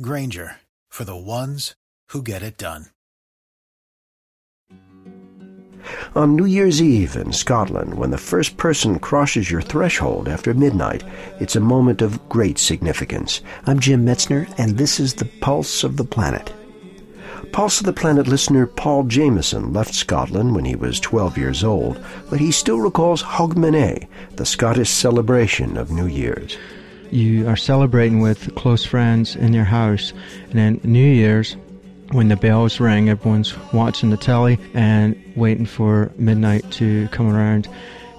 Grainger for the ones who get it done. On New Year's Eve in Scotland, when the first person crosses your threshold after midnight, it's a moment of great significance. I'm Jim Metzner, and this is the Pulse of the Planet. Pulse of the Planet listener Paul Jameson left Scotland when he was 12 years old, but he still recalls Hogmanay, the Scottish celebration of New Year's you are celebrating with close friends in your house. And then New Year's, when the bells ring, everyone's watching the telly and waiting for midnight to come around.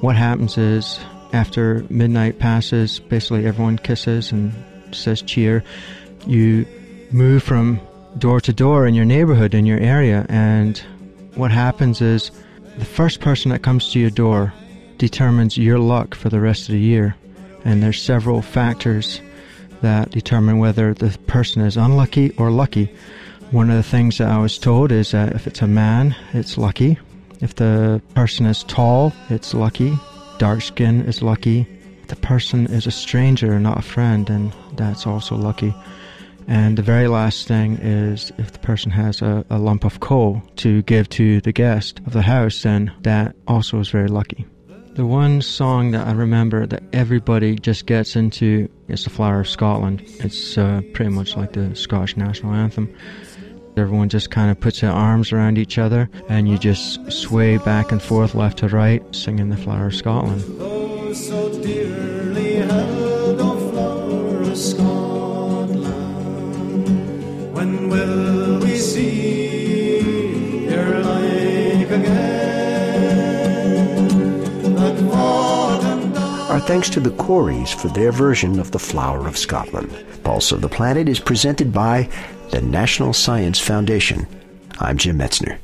What happens is, after midnight passes, basically everyone kisses and says cheer. You move from door to door in your neighborhood, in your area, and what happens is the first person that comes to your door determines your luck for the rest of the year and there's several factors that determine whether the person is unlucky or lucky. One of the things that I was told is that if it's a man, it's lucky. If the person is tall, it's lucky. Dark skin is lucky. If the person is a stranger, not a friend, then that's also lucky. And the very last thing is if the person has a, a lump of coal to give to the guest of the house, then that also is very lucky. The one song that I remember that everybody just gets into is The Flower of Scotland. It's uh, pretty much like the Scottish national anthem. Everyone just kind of puts their arms around each other and you just sway back and forth, left to right, singing The Flower of Scotland. Oh, so dearly held, oh, flower of Scotland, when will thanks to the Corries for their version of The Flower of Scotland. Pulse of the Planet is presented by the National Science Foundation. I'm Jim Metzner.